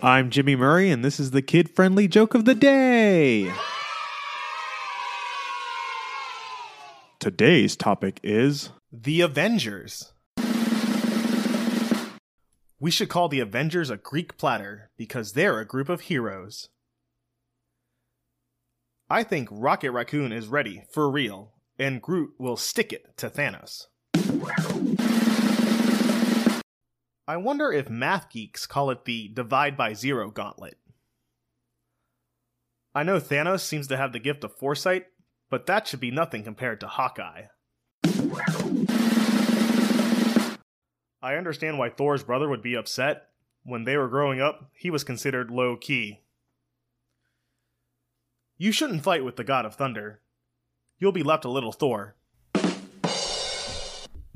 I'm Jimmy Murray, and this is the kid friendly joke of the day. Today's topic is The Avengers. We should call the Avengers a Greek platter because they're a group of heroes. I think Rocket Raccoon is ready, for real, and Groot will stick it to Thanos. I wonder if math geeks call it the divide by zero gauntlet. I know Thanos seems to have the gift of foresight, but that should be nothing compared to Hawkeye. I understand why Thor's brother would be upset. When they were growing up, he was considered low key. You shouldn't fight with the God of Thunder. You'll be left a little Thor.